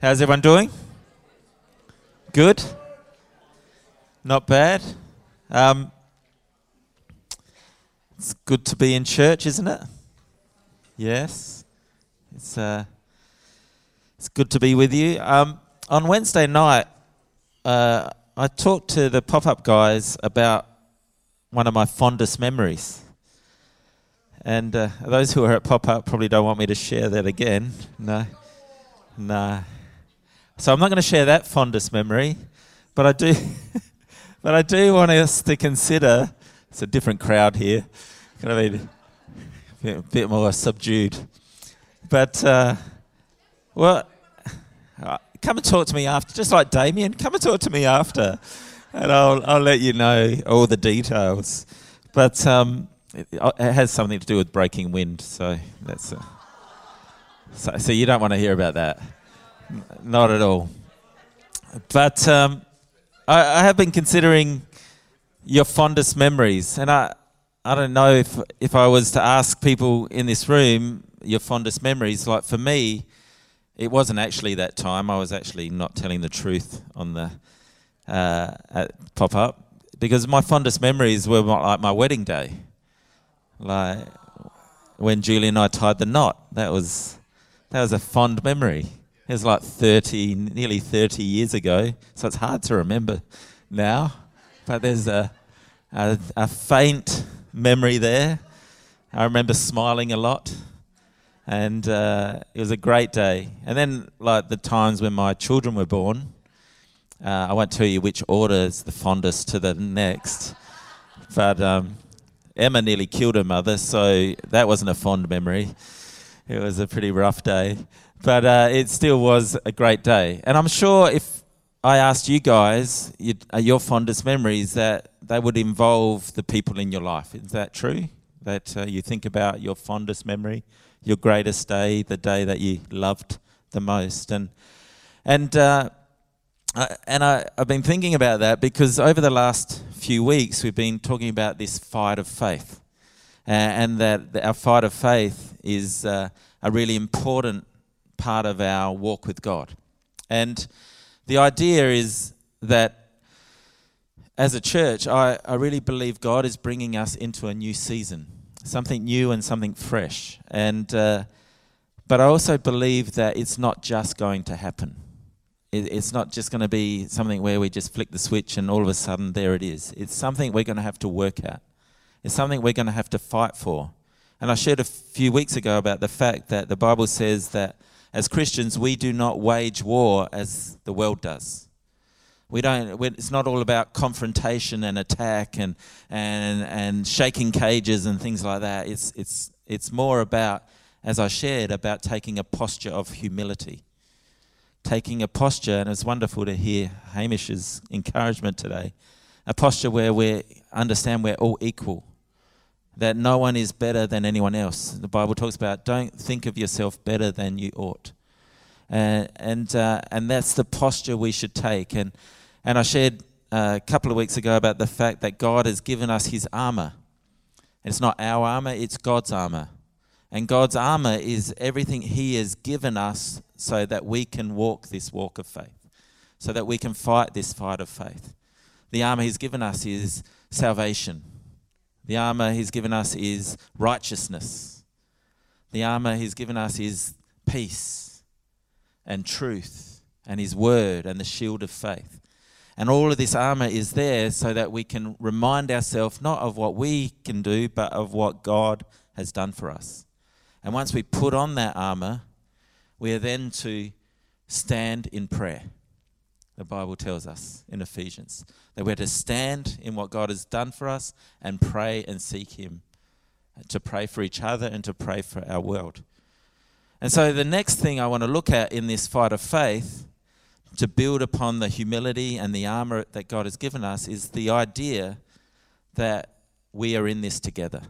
How's everyone doing? Good? Not bad? Um, it's good to be in church, isn't it? Yes. It's, uh, it's good to be with you. Um, on Wednesday night, uh, I talked to the pop up guys about one of my fondest memories. And uh, those who are at pop up probably don't want me to share that again. No. No. So I'm not going to share that fondest memory, but I do, but I do want us to consider. It's a different crowd here, going to be a bit, a bit more subdued. But uh, well, uh, come and talk to me after, just like Damien. Come and talk to me after, and I'll I'll let you know all the details. But um, it, it, has something to do with breaking wind, so that's. Uh, so, so you don't want to hear about that. Not at all. But um, I, I, have been considering your fondest memories, and I, I don't know if if I was to ask people in this room your fondest memories. Like for me, it wasn't actually that time. I was actually not telling the truth on the uh, pop up because my fondest memories were my, like my wedding day, like when Julie and I tied the knot. That was that was a fond memory. It was like 30, nearly 30 years ago, so it's hard to remember now. But there's a, a, a faint memory there. I remember smiling a lot, and uh, it was a great day. And then, like the times when my children were born, uh, I won't tell you which order is the fondest to the next, but um, Emma nearly killed her mother, so that wasn't a fond memory. It was a pretty rough day but uh, it still was a great day. And I'm sure if I asked you guys uh, your fondest memories, that they would involve the people in your life. Is that true? That uh, you think about your fondest memory, your greatest day, the day that you loved the most, and and uh, and I, I've been thinking about that because over the last few weeks we've been talking about this fight of faith, and that our fight of faith is uh, a really important part of our walk with God. And the idea is that as a church, I, I really believe God is bringing us into a new season, something new and something fresh. And, uh, but I also believe that it's not just going to happen. It, it's not just going to be something where we just flick the switch and all of a sudden there it is. It's something we're going to have to work at. It's something we're going to have to fight for. And I shared a few weeks ago about the fact that the Bible says that as Christians, we do not wage war as the world does. We don't, it's not all about confrontation and attack and, and, and shaking cages and things like that. It's, it's, it's more about, as I shared, about taking a posture of humility. Taking a posture, and it's wonderful to hear Hamish's encouragement today, a posture where we understand we're all equal that no one is better than anyone else. The Bible talks about don't think of yourself better than you ought. And uh, and that's the posture we should take. And, and I shared uh, a couple of weeks ago about the fact that God has given us his armor. It's not our armor, it's God's armor. And God's armor is everything he has given us so that we can walk this walk of faith, so that we can fight this fight of faith. The armor he's given us is salvation the armor he's given us is righteousness. The armor he's given us is peace and truth and his word and the shield of faith. And all of this armor is there so that we can remind ourselves not of what we can do, but of what God has done for us. And once we put on that armor, we are then to stand in prayer the Bible tells us in Ephesians. That we're to stand in what God has done for us and pray and seek Him, uh, to pray for each other and to pray for our world. And so, the next thing I want to look at in this fight of faith, to build upon the humility and the armor that God has given us, is the idea that we are in this together.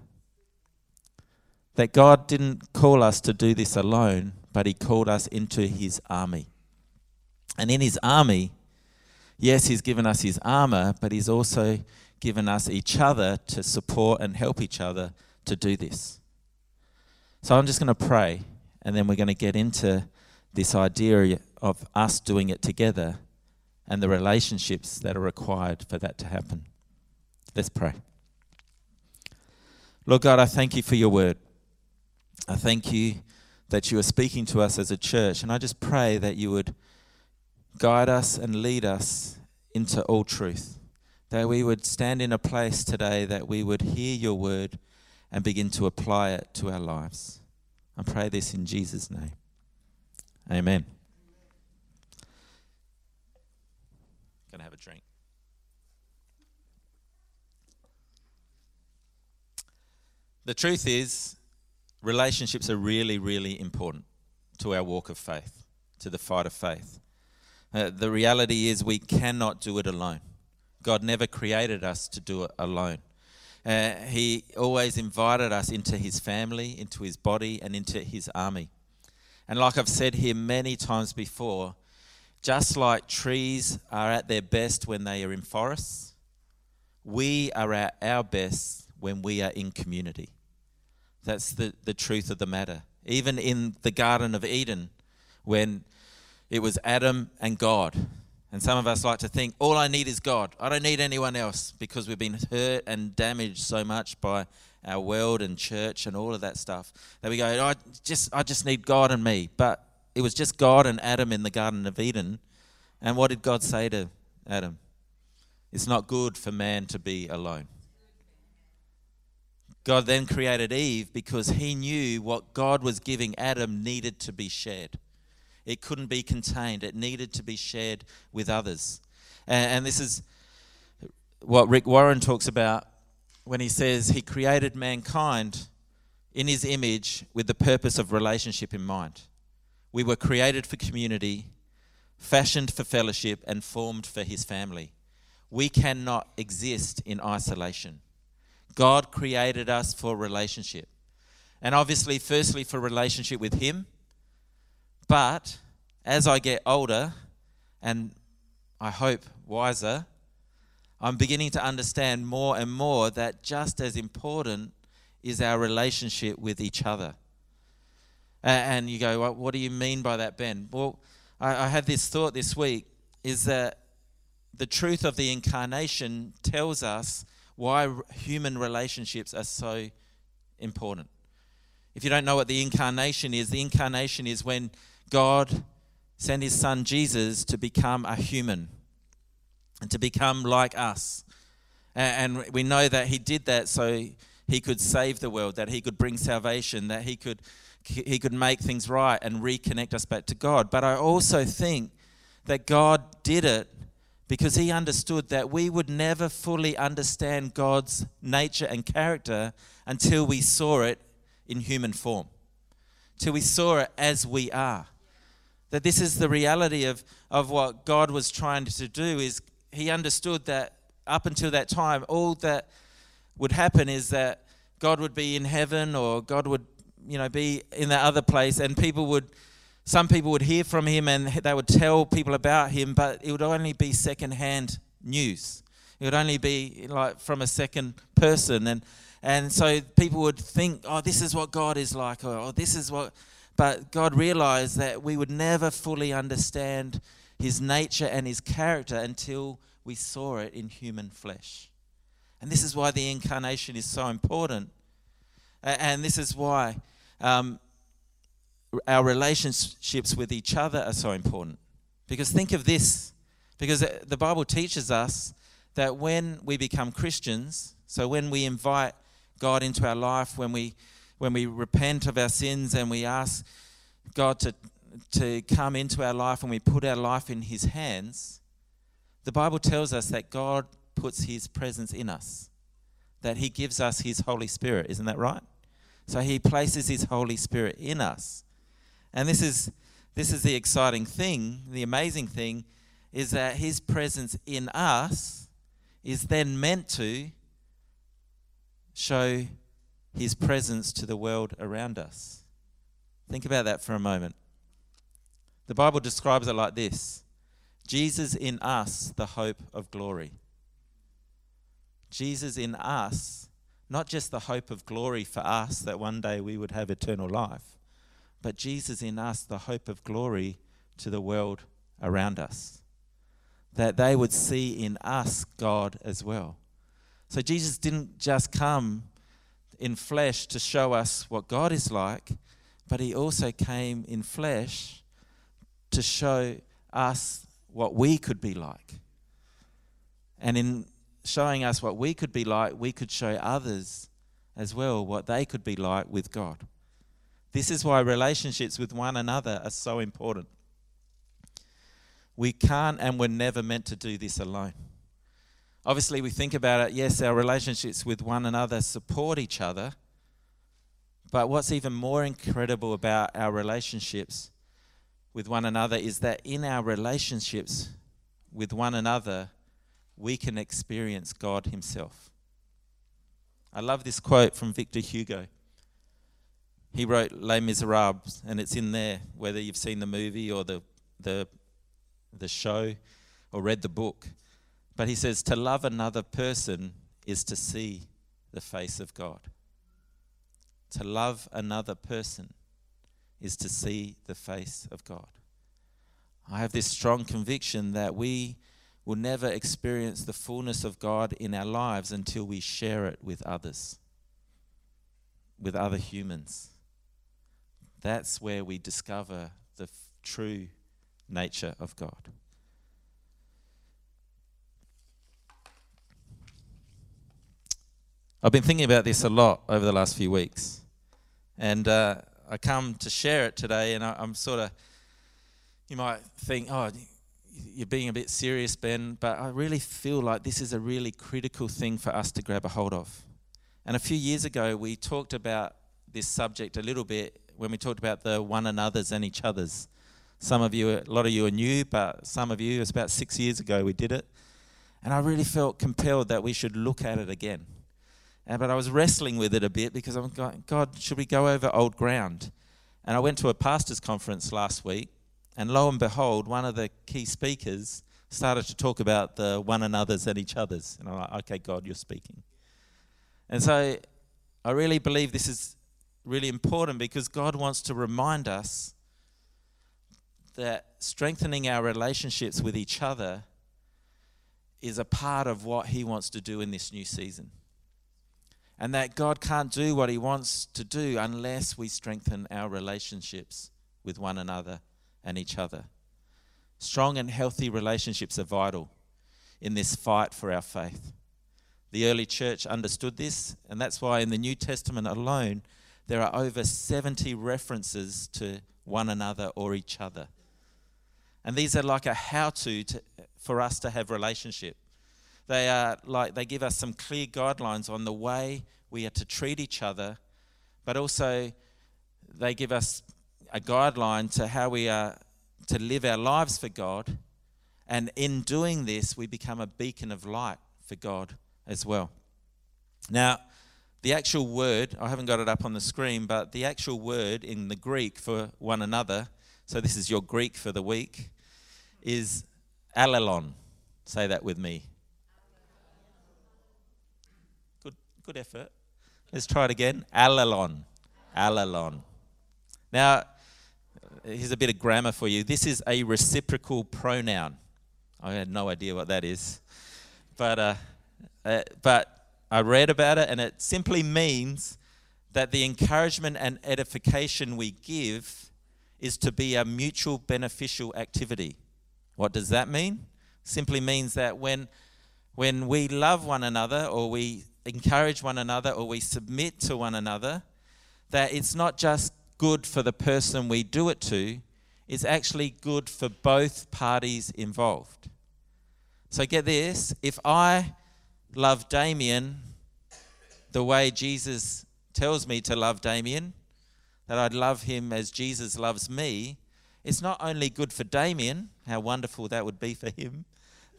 That God didn't call us to do this alone, but He called us into His army. And in His army, yes, He's given us His armor, but He's also given us each other to support and help each other to do this. So I'm just going to pray, and then we're going to get into this idea of us doing it together and the relationships that are required for that to happen. Let's pray. Lord God, I thank you for your word. I thank you that you are speaking to us as a church, and I just pray that you would guide us and lead us into all truth. That we would stand in a place today that we would hear your word and begin to apply it to our lives. I pray this in Jesus' name. Amen. Gonna have a drink. The truth is, relationships are really, really important to our walk of faith, to the fight of faith. Uh, the reality is, we cannot do it alone. God never created us to do it alone. Uh, he always invited us into his family, into his body, and into his army. And like I've said here many times before, just like trees are at their best when they are in forests, we are at our best when we are in community. That's the, the truth of the matter. Even in the Garden of Eden, when it was Adam and God. And some of us like to think, all I need is God. I don't need anyone else because we've been hurt and damaged so much by our world and church and all of that stuff that we go, I just, I just need God and me. But it was just God and Adam in the Garden of Eden. And what did God say to Adam? It's not good for man to be alone. God then created Eve because he knew what God was giving Adam needed to be shared. It couldn't be contained, it needed to be shared with others. And, and this is what Rick Warren talks about when he says he created mankind in his image with the purpose of relationship in mind. We were created for community, fashioned for fellowship, and formed for his family. We cannot exist in isolation. God created us for relationship. And obviously, firstly, for relationship with Him. But as I get older, and I hope wiser, I'm beginning to understand more and more that just as important is our relationship with each other. And you go, well, what do you mean by that, Ben? Well, I, had this thought this week is that the truth of the incarnation tells us why human relationships are so important. If you don't know what the incarnation is, the incarnation is when God sent his son Jesus to become a human and to become like us. And we know that he did that so he could save the world, that he could bring salvation, that he could he could make things right and reconnect us back to God. But I also think that God did it because he understood that we would never fully understand God's nature and character until we saw it in human form, till we saw it as we are. That this is the reality of, of what God was trying to do is he understood that up until that time, all that would happen is that God would be in heaven or God would, you know, be in that other place and people would some people would hear from him and they would tell people about him, but it would only be second-hand news. It would only be like from a second person, and and so people would think, oh, this is what God is like, or oh, this is what. But God realized that we would never fully understand His nature and His character until we saw it in human flesh. And this is why the incarnation is so important. And this is why um, our relationships with each other are so important. Because think of this, because the Bible teaches us that when we become Christians, so when we invite God into our life, when we when we repent of our sins and we ask God to to come into our life and we put our life in his hands, the Bible tells us that God puts his presence in us. That he gives us his Holy Spirit, isn't that right? So he places his Holy Spirit in us. And this is this is the exciting thing, the amazing thing is that his presence in us is then meant to show his presence to the world around us. Think about that for a moment. The Bible describes it like this Jesus in us, the hope of glory. Jesus in us, not just the hope of glory for us that one day we would have eternal life, but Jesus in us, the hope of glory to the world around us. That they would see in us God as well. So Jesus didn't just come in flesh to show us what God is like, but he also came in flesh to show us what we could be like. And in showing us what we could be like, we could show others as well what they could be like with God. This is why relationships with one another are so important. We can't and we're never meant to do this alone. Obviously, we think about it, yes, our relationships with one another support each other. But what's even more incredible about our relationships with one another is that in our relationships with one another, we can experience God Himself. I love this quote from Victor Hugo. He wrote Les Miserables, and it's in there, whether you've seen the movie or the, the, the show or read the book. But he says, To love another person is to see the face of God. To love another person is to see the face of God. I have this strong conviction that we will never experience the fullness of God in our lives until we share it with others, with other humans. That's where we discover the f- true nature of God. I've been thinking about this a lot over the last few weeks. And uh, I come to share it today, and I, I'm sort of, you might think, oh, you're being a bit serious, Ben, but I really feel like this is a really critical thing for us to grab a hold of. And a few years ago, we talked about this subject a little bit when we talked about the one another's and each other's. Some of you, a lot of you are new, but some of you, it was about six years ago we did it. And I really felt compelled that we should look at it again. And, but I was wrestling with it a bit because I'm going, God, should we go over old ground? And I went to a pastor's conference last week and lo and behold, one of the key speakers started to talk about the one another's and each other's. And I'm like, okay, God, you're speaking. And so I really believe this is really important because God wants to remind us that strengthening our relationships with each other is a part of what He wants to do in this new season. And that God can't do what He wants to do unless we strengthen our relationships with one another and each other. Strong and healthy relationships are vital in this fight for our faith. The early church understood this, and that's why in the New Testament alone, there are over 70 references to one another or each other. And these are like a how to for us to have relationship. They are like they give us some clear guidelines on the way we are to treat each other, but also they give us a guideline to how we are to live our lives for God. And in doing this, we become a beacon of light for God as well. Now, the actual word, I haven't got it up on the screen, but the actual word in the Greek for one another, so this is your Greek for the week, is allelon. Say that with me. Good, effort. Let's try it again. Allelon. Allelon. Now, here's a bit of grammar for you. This is a reciprocal pronoun. I had no idea what that is, but uh, uh, but I read about it, and it simply means that the encouragement and edification we give is to be a mutual beneficial activity. What does that mean? Simply means that when when we love one another or we encourage one another or we submit to one another, that it's not just good for the person we do it to, it's actually good for both parties involved. So get this if I love Damien the way Jesus tells me to love Damien, that I'd love him as Jesus loves me, it's not only good for Damien, how wonderful that would be for him,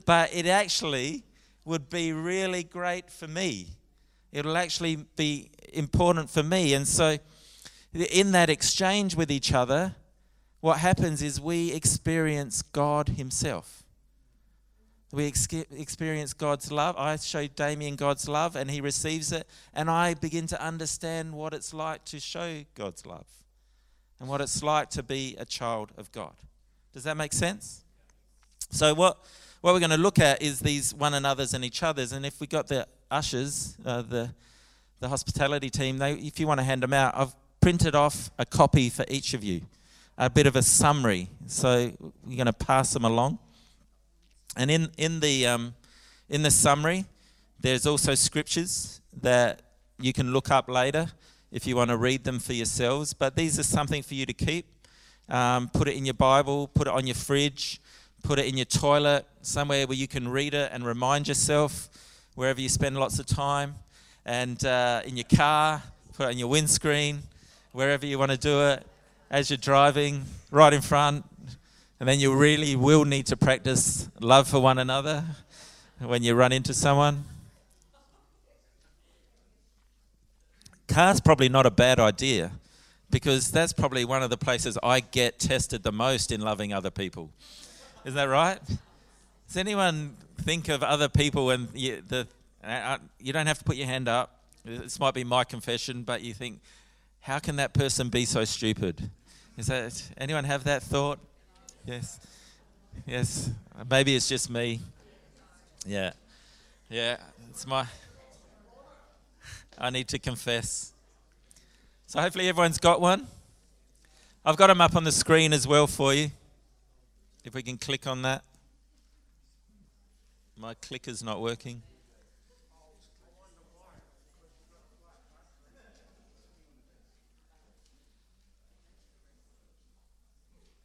but it actually would be really great for me. It'll actually be important for me. And so, in that exchange with each other, what happens is we experience God Himself. We ex- experience God's love. I show Damien God's love and he receives it, and I begin to understand what it's like to show God's love and what it's like to be a child of God. Does that make sense? So, what, what we're going to look at is these one another's and each other's. And if we got the ushers, uh, the, the hospitality team, they, if you want to hand them out, I've printed off a copy for each of you, a bit of a summary. So, we're going to pass them along. And in, in, the, um, in the summary, there's also scriptures that you can look up later if you want to read them for yourselves. But these are something for you to keep. Um, put it in your Bible, put it on your fridge, put it in your toilet, somewhere where you can read it and remind yourself, wherever you spend lots of time. And uh, in your car, put it on your windscreen, wherever you want to do it, as you're driving, right in front. And then you really will need to practice love for one another when you run into someone. car's probably not a bad idea because that's probably one of the places I get tested the most in loving other people. Is that right? Does anyone think of other people and you, the, uh, you don't have to put your hand up? This might be my confession, but you think, how can that person be so stupid? Is that anyone have that thought? Yes. Yes. Maybe it's just me. Yeah. Yeah. It's my I need to confess. So hopefully everyone's got one. I've got them up on the screen as well for you. If we can click on that. My clicker's not working.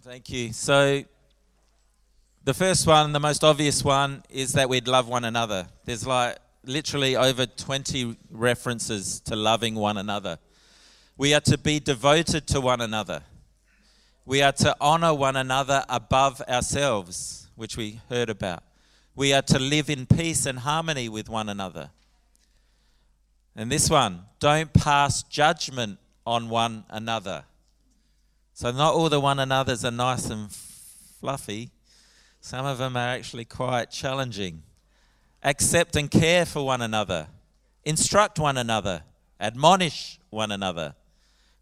Thank you. So, the first one, the most obvious one, is that we'd love one another. There's like literally over 20 references to loving one another. We are to be devoted to one another. We are to honor one another above ourselves, which we heard about. We are to live in peace and harmony with one another. And this one, don't pass judgment on one another. So, not all the one another's are nice and fluffy, some of them are actually quite challenging accept and care for one another, instruct one another, admonish one another,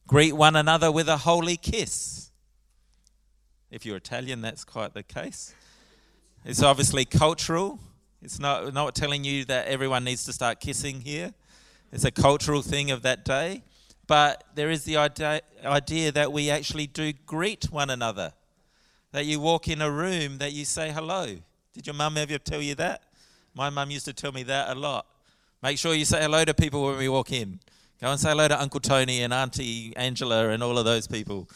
greet one another with a holy kiss. If you're Italian, that's quite the case. It's obviously cultural. It's not, not telling you that everyone needs to start kissing here. It's a cultural thing of that day. But there is the idea, idea that we actually do greet one another. That you walk in a room, that you say hello. Did your mum ever tell you that? My mum used to tell me that a lot. Make sure you say hello to people when we walk in. Go and say hello to Uncle Tony and Auntie Angela and all of those people.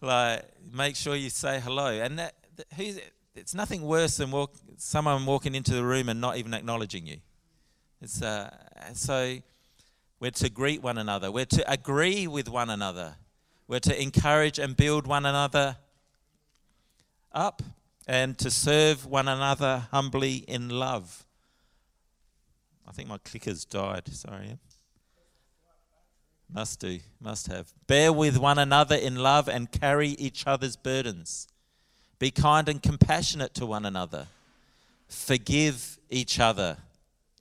Like, make sure you say hello. And that, who's, it's nothing worse than walk, someone walking into the room and not even acknowledging you. It's, uh, so we're to greet one another. We're to agree with one another. We're to encourage and build one another up and to serve one another humbly in love. I think my clicker's died. Sorry. Must do, must have. Bear with one another in love and carry each other's burdens. Be kind and compassionate to one another. Forgive each other.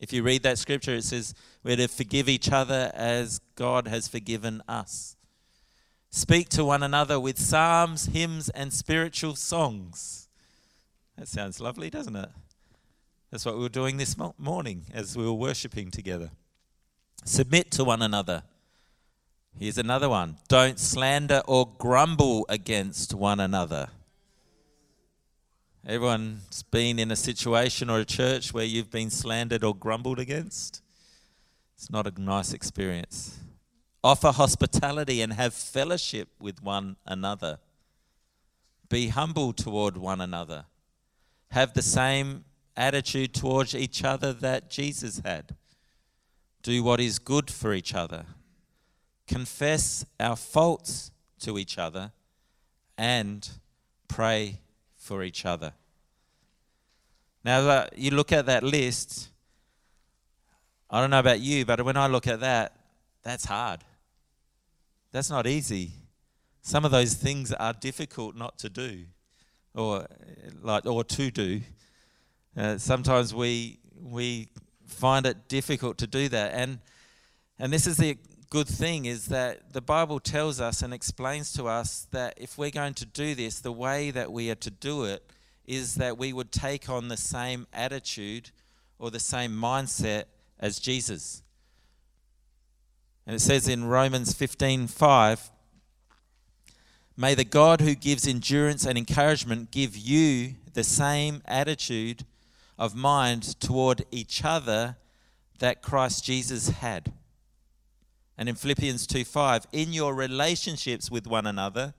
If you read that scripture, it says we're to forgive each other as God has forgiven us. Speak to one another with psalms, hymns, and spiritual songs. That sounds lovely, doesn't it? That's what we were doing this morning as we were worshiping together. Submit to one another. Here's another one. Don't slander or grumble against one another. Everyone's been in a situation or a church where you've been slandered or grumbled against? It's not a nice experience. Offer hospitality and have fellowship with one another. Be humble toward one another. Have the same attitude towards each other that Jesus had. Do what is good for each other. Confess our faults to each other and pray for each other. Now, you look at that list, I don't know about you, but when I look at that, that's hard. That's not easy. Some of those things are difficult not to do or like or to do uh, sometimes we we find it difficult to do that, and and this is the good thing is that the Bible tells us and explains to us that if we're going to do this, the way that we are to do it is that we would take on the same attitude or the same mindset as Jesus. And it says in Romans 15:5, May the God who gives endurance and encouragement give you the same attitude of mind toward each other that Christ Jesus had. And in Philippians 2:5, in your relationships with one another,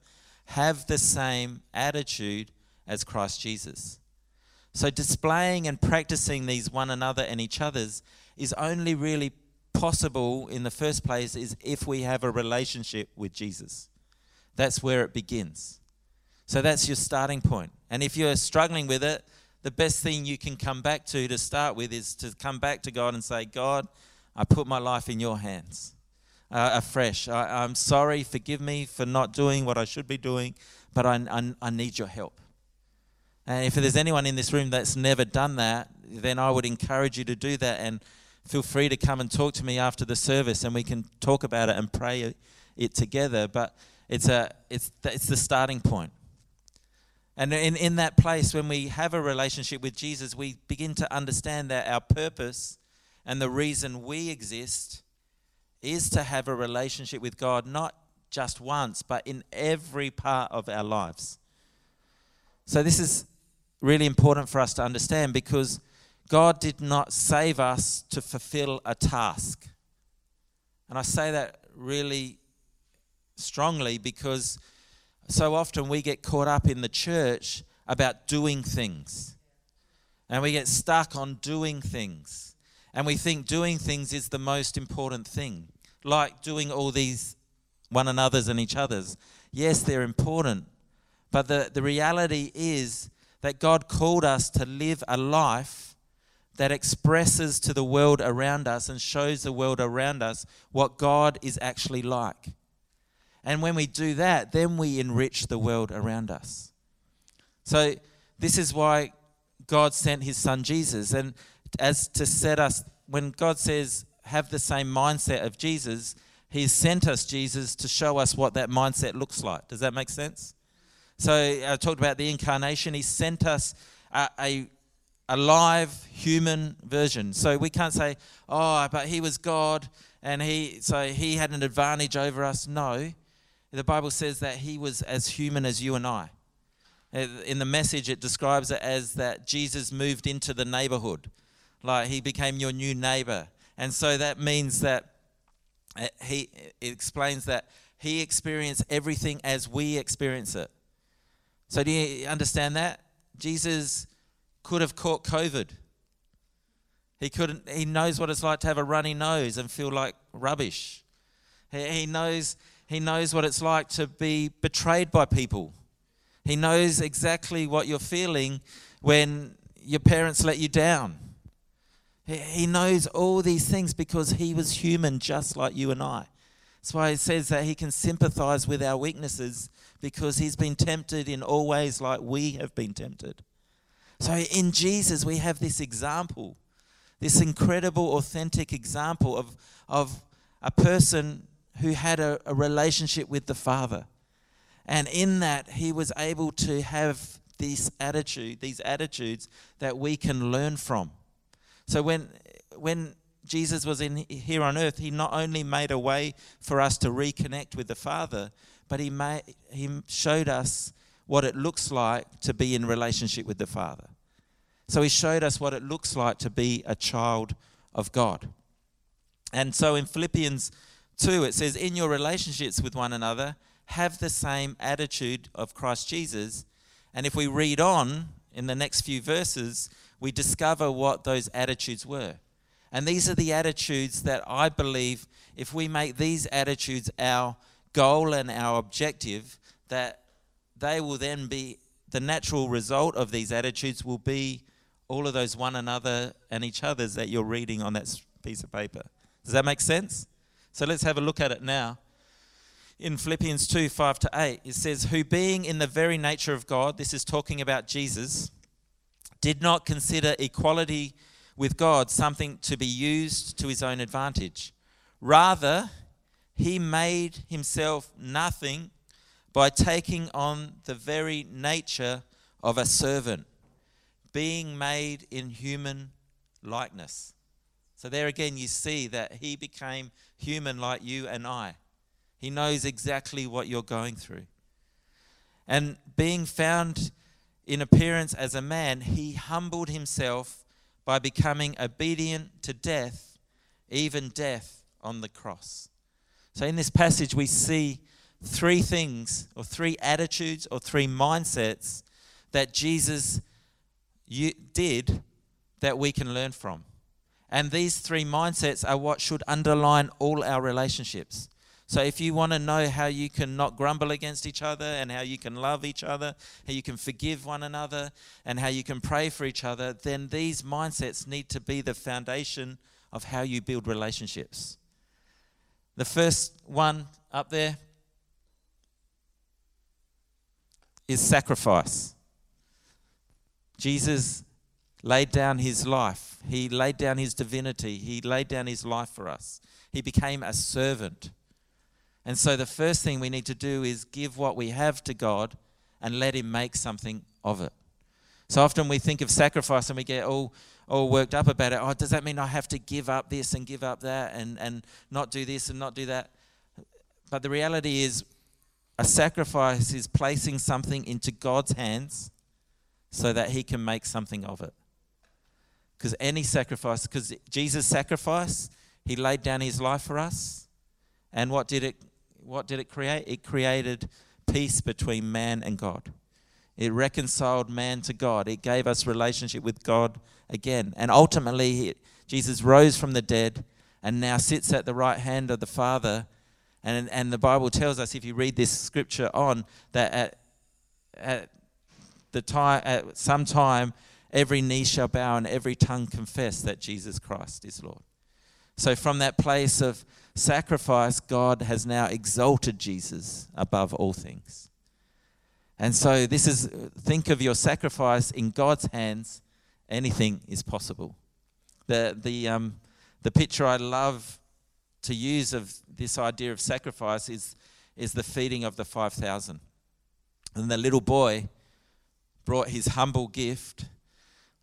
have the same attitude as Christ Jesus. So displaying and practicing these one another and each other's is only really possible in the first place is if we have a relationship with Jesus. That's where it begins. So that's your starting point. And if you're struggling with it, the best thing you can come back to to start with is to come back to God and say, God, I put my life in your hands uh, afresh. I, am sorry, forgive me for not doing what I should be doing, but I, I, I need your help. And if there's anyone in this room that's never done that, then I would encourage you to do that and feel free to come and talk to me after the service and we can talk about it and pray it together. But it's, a, it's, it's the starting point. And in, in that place, when we have a relationship with Jesus, we begin to understand that our purpose and the reason we exist is to have a relationship with God, not just once, but in every part of our lives. So, this is really important for us to understand because God did not save us to fulfill a task. And I say that really strongly because so often we get caught up in the church about doing things. And we get stuck on doing things. And we think doing things is the most important thing, like doing all these one another's and each other's. Yes, they're important. But the, the reality is that God called us to live a life that expresses to the world around us and shows the world around us what God is actually like. And when we do that, then we enrich the world around us. So, this is why God sent his son Jesus. And as to set us, when God says, have the same mindset of Jesus, he sent us Jesus to show us what that mindset looks like. Does that make sense? So, I talked about the incarnation. He sent us a, a a live human version. So we can't say, oh, but he was God and he so he had an advantage over us. No. The Bible says that he was as human as you and I. In the message, it describes it as that Jesus moved into the neighborhood, like he became your new neighbor. And so that means that uh, he explains that he experienced everything as we experience it. So, do you understand that? Jesus could have caught COVID. He couldn't. He knows what it's like to have a runny nose and feel like rubbish. He, he knows he knows what it's like to be betrayed by people. He knows exactly what you're feeling when your parents let you down. He knows all these things because he was human just like you and I. That's why he says that he can sympathize with our weaknesses because he's been tempted in all ways like we have been tempted. So in Jesus, we have this example, this incredible, authentic example of, of a person who had a, a relationship with the Father. And in that, he was able to have this attitude, these attitudes that we can learn from. So when, when Jesus was in here on earth, he not only made a way for us to reconnect with the Father, but he, made, he showed us what it looks like to be in relationship with the Father. So he showed us what it looks like to be a child of God. And so in Philippians 2, it says, In your relationships with one another, have the same attitude of Christ Jesus. And if we read on in the next few verses, we discover what those attitudes were. And these are the attitudes that I believe, if we make these attitudes our goal and our objective, that they will then be the natural result of these attitudes will be all of those one another and each other's that you're reading on that piece of paper. Does that make sense? So let's have a look at it now. In Philippians 2 5 to 8, it says, Who being in the very nature of God, this is talking about Jesus, did not consider equality with God something to be used to his own advantage. Rather, he made himself nothing by taking on the very nature of a servant, being made in human likeness. So, there again, you see that he became human like you and I. He knows exactly what you're going through. And being found in appearance as a man, he humbled himself by becoming obedient to death, even death on the cross. So, in this passage, we see three things, or three attitudes, or three mindsets that Jesus did that we can learn from. And these three mindsets are what should underline all our relationships. So, if you want to know how you can not grumble against each other and how you can love each other, how you can forgive one another, and how you can pray for each other, then these mindsets need to be the foundation of how you build relationships. The first one up there is sacrifice. Jesus laid down his life, he laid down his divinity, he laid down his life for us. He became a servant. And so the first thing we need to do is give what we have to God and let him make something of it. So often we think of sacrifice and we get all, all worked up about it. Oh, does that mean I have to give up this and give up that and, and not do this and not do that? But the reality is, a sacrifice is placing something into God's hands so that He can make something of it. Because any sacrifice, because Jesus' sacrifice, He laid down His life for us. And what did it what did it create? It created peace between man and God. It reconciled man to God. It gave us relationship with God again. And ultimately, Jesus rose from the dead and now sits at the right hand of the Father. And, and the Bible tells us, if you read this scripture on, that at, at the time, at some time, every knee shall bow and every tongue confess that Jesus Christ is Lord. So, from that place of sacrifice, God has now exalted Jesus above all things. And so, this is think of your sacrifice in God's hands, anything is possible. The, the, um, the picture I love to use of this idea of sacrifice is, is the feeding of the 5,000. And the little boy brought his humble gift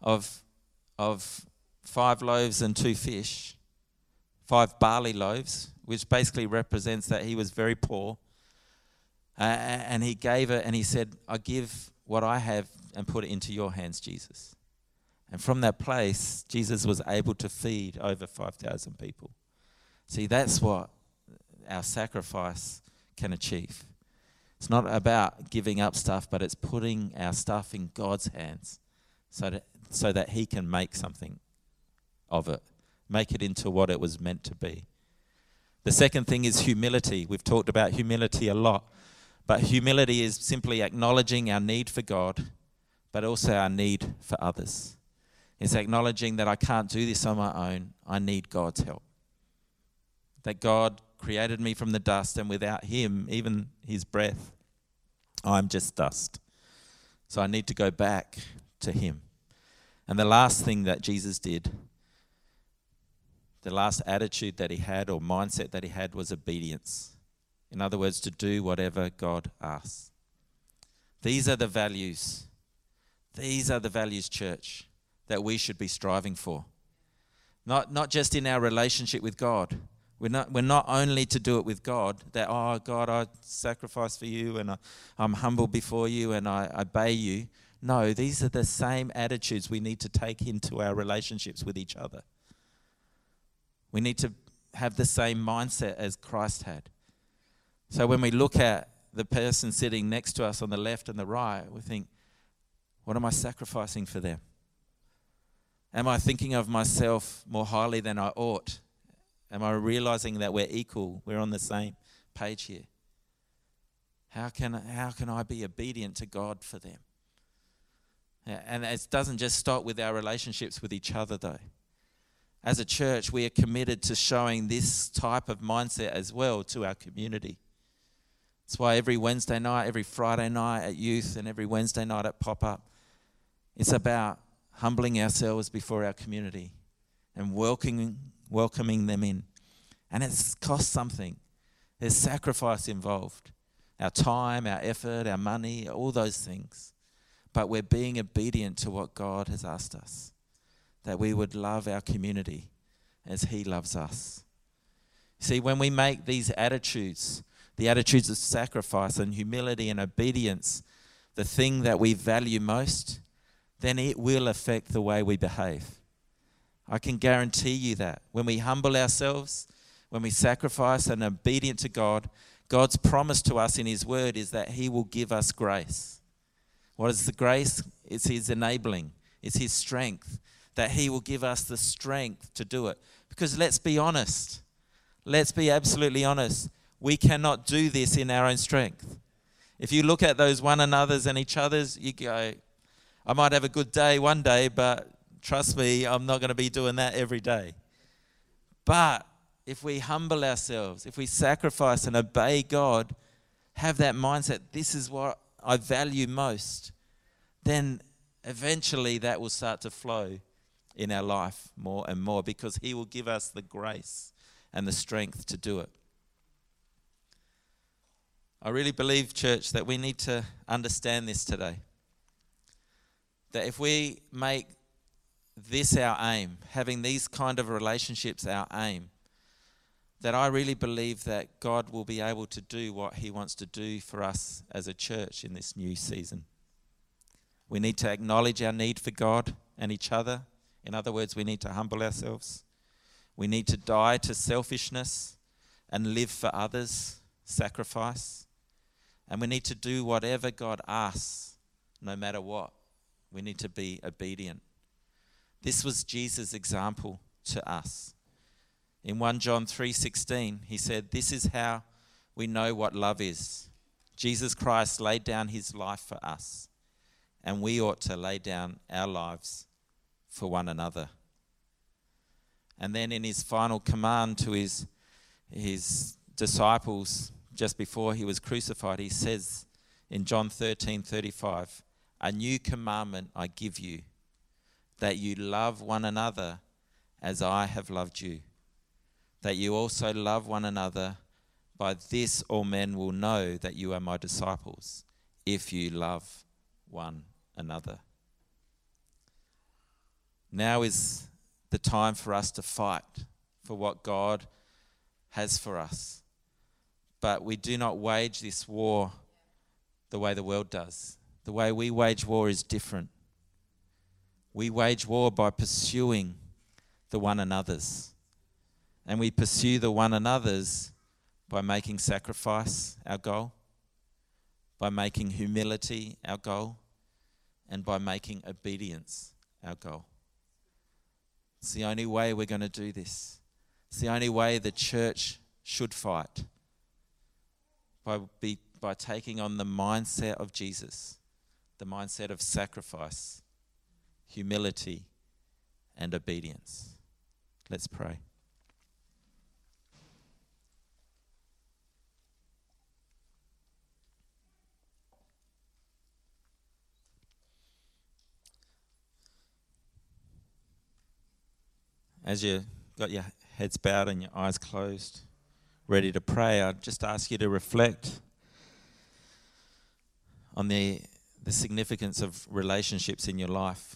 of, of five loaves and two fish five barley loaves, which basically represents that he was very poor. Uh, and he gave it and he said, I give what I have and put it into your hands, Jesus. And from that place, Jesus was able to feed over 5,000 people. See, that's what our sacrifice can achieve. It's not about giving up stuff, but it's putting our stuff in God's hands so that, so that He can make something of it make it into what it was meant to be. The second thing is humility. We've talked about humility a lot, but humility is simply acknowledging our need for God, but also our need for others. It's acknowledging that I can't do this on my own, I need God's help. That God created me from the dust, and without Him, even His breath, I'm just dust. So I need to go back to Him. And the last thing that Jesus did the last attitude that he had or mindset that he had was obedience. In other words, to do whatever God asks. These are the values. These are the values, church, that we should be striving for. Not, not just in our relationship with God. We're not, we're not only to do it with God, that, oh, God, I sacrifice for you and I, I'm humble before you and I, I obey you. No, these are the same attitudes we need to take into our relationships with each other. We need to have the same mindset as Christ had. So when we look at the person sitting next to us on the left and the right, we think, what am I sacrificing for them? Am I thinking of myself more highly than I ought? Am I realizing that we're equal? We're on the same page here. How can, how can I be obedient to God for them? And it doesn't just stop with our relationships with each other, though as a church, we are committed to showing this type of mindset as well to our community. That's why every Wednesday night, every Friday night at youth, and every Wednesday night at pop up, it's about humbling ourselves before our community and welcoming, welcoming them in. And it's cost something. There's sacrifice involved our time, our effort, our money, all those things. But we're being obedient to what God has asked us that we would love our community as He loves us. See, when we make these attitudes, the attitudes of sacrifice and humility and obedience, the thing that we value most, then it will affect the way we behave. I can guarantee you that. When we humble ourselves, when we sacrifice and obedient to God, God's promise to us in His Word is that He will give us grace. What is the grace? It's His enabling, it's His strength, that He will give us the strength to do it. Because let's be honest, let's be absolutely honest, we cannot do this in our own strength. If you look at those one another's and each other's, you go, I might have a good day one day, but trust me, I'm not going to be doing that every day. But if we humble ourselves, if we sacrifice and obey God, have that mindset, this is what I value most, then eventually that will start to flow in our life more and more because He will give us the grace and the strength to do it. I really believe, church, that we need to understand this today. That if we make this our aim, having these kind of relationships our aim, that I really believe that God will be able to do what He wants to do for us as a church in this new season. We need to acknowledge our need for God and each other. In other words, we need to humble ourselves. We need to die to selfishness and live for others, sacrifice. And we need to do whatever God asks, no matter what. We need to be obedient. This was Jesus' example to us. In 1 John 3:16, he said, "This is how we know what love is. Jesus Christ laid down his life for us, and we ought to lay down our lives for one another." And then in his final command to his his disciples just before he was crucified, he says in John 13:35, "A new commandment I give you, that you love one another as I have loved you." that you also love one another. By this, all men will know that you are my disciples, if you love one another. Now is the time for us to fight for what God has for us. But we do not wage this war the way the world does. The way we wage war is different. We wage war by pursuing the one another's and we pursue the one another's by making sacrifice our goal, by making humility our goal, and by making obedience our goal. It's the only way we're going to do this. It's the only way the church should fight by, be, by taking on the mindset of Jesus, the mindset of sacrifice, humility, and obedience. Let's pray. As you got your heads bowed and your eyes closed, ready to pray, I'd just ask you to reflect on the, the significance of relationships in your life.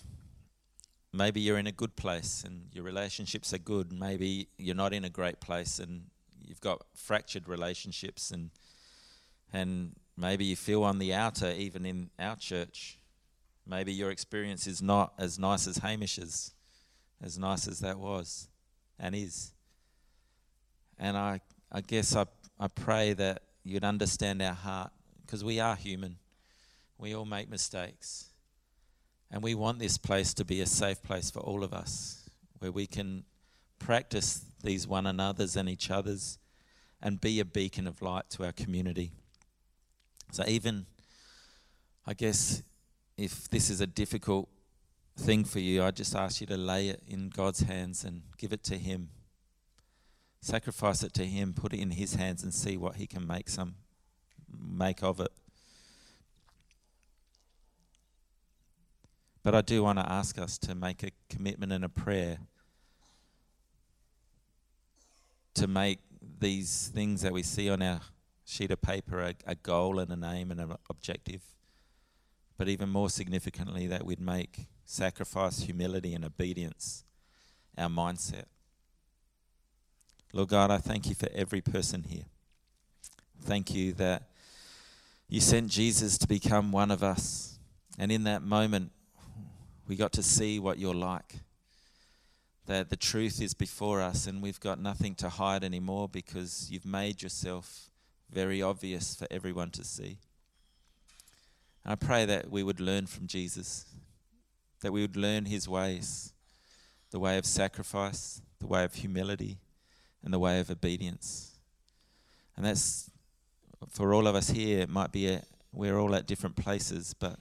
Maybe you're in a good place and your relationships are good. Maybe you're not in a great place and you've got fractured relationships and and maybe you feel on the outer even in our church. Maybe your experience is not as nice as Hamish's as nice as that was and is. And I, I guess I, I pray that you'd understand our heart because we are human. We all make mistakes. And we want this place to be a safe place for all of us where we can practice these one another's and each other's and be a beacon of light to our community. So, even, I guess, if this is a difficult thing for you, I just ask you to lay it in God's hands and give it to Him. Sacrifice it to Him, put it in His hands, and see what He can make some make of it. But I do want to ask us to make a commitment and a prayer to make these things that we see on our sheet of paper a, a goal and an aim and an objective, but even more significantly, that we'd make sacrifice, humility, and obedience our mindset. Lord God, I thank you for every person here. Thank you that you sent Jesus to become one of us. And in that moment, we got to see what you're like. That the truth is before us, and we've got nothing to hide anymore because you've made yourself very obvious for everyone to see. I pray that we would learn from Jesus, that we would learn his ways the way of sacrifice, the way of humility, and the way of obedience. And that's for all of us here, it might be a, we're all at different places, but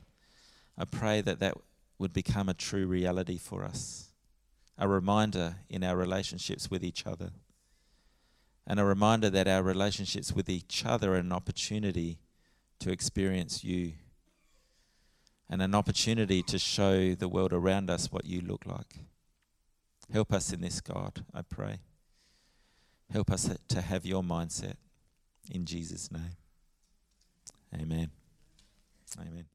I pray that that would become a true reality for us, a reminder in our relationships with each other, and a reminder that our relationships with each other are an opportunity to experience you and an opportunity to show the world around us what you look like. Help us in this, God, I pray. Help us to have your mindset in Jesus' name. Amen. Amen.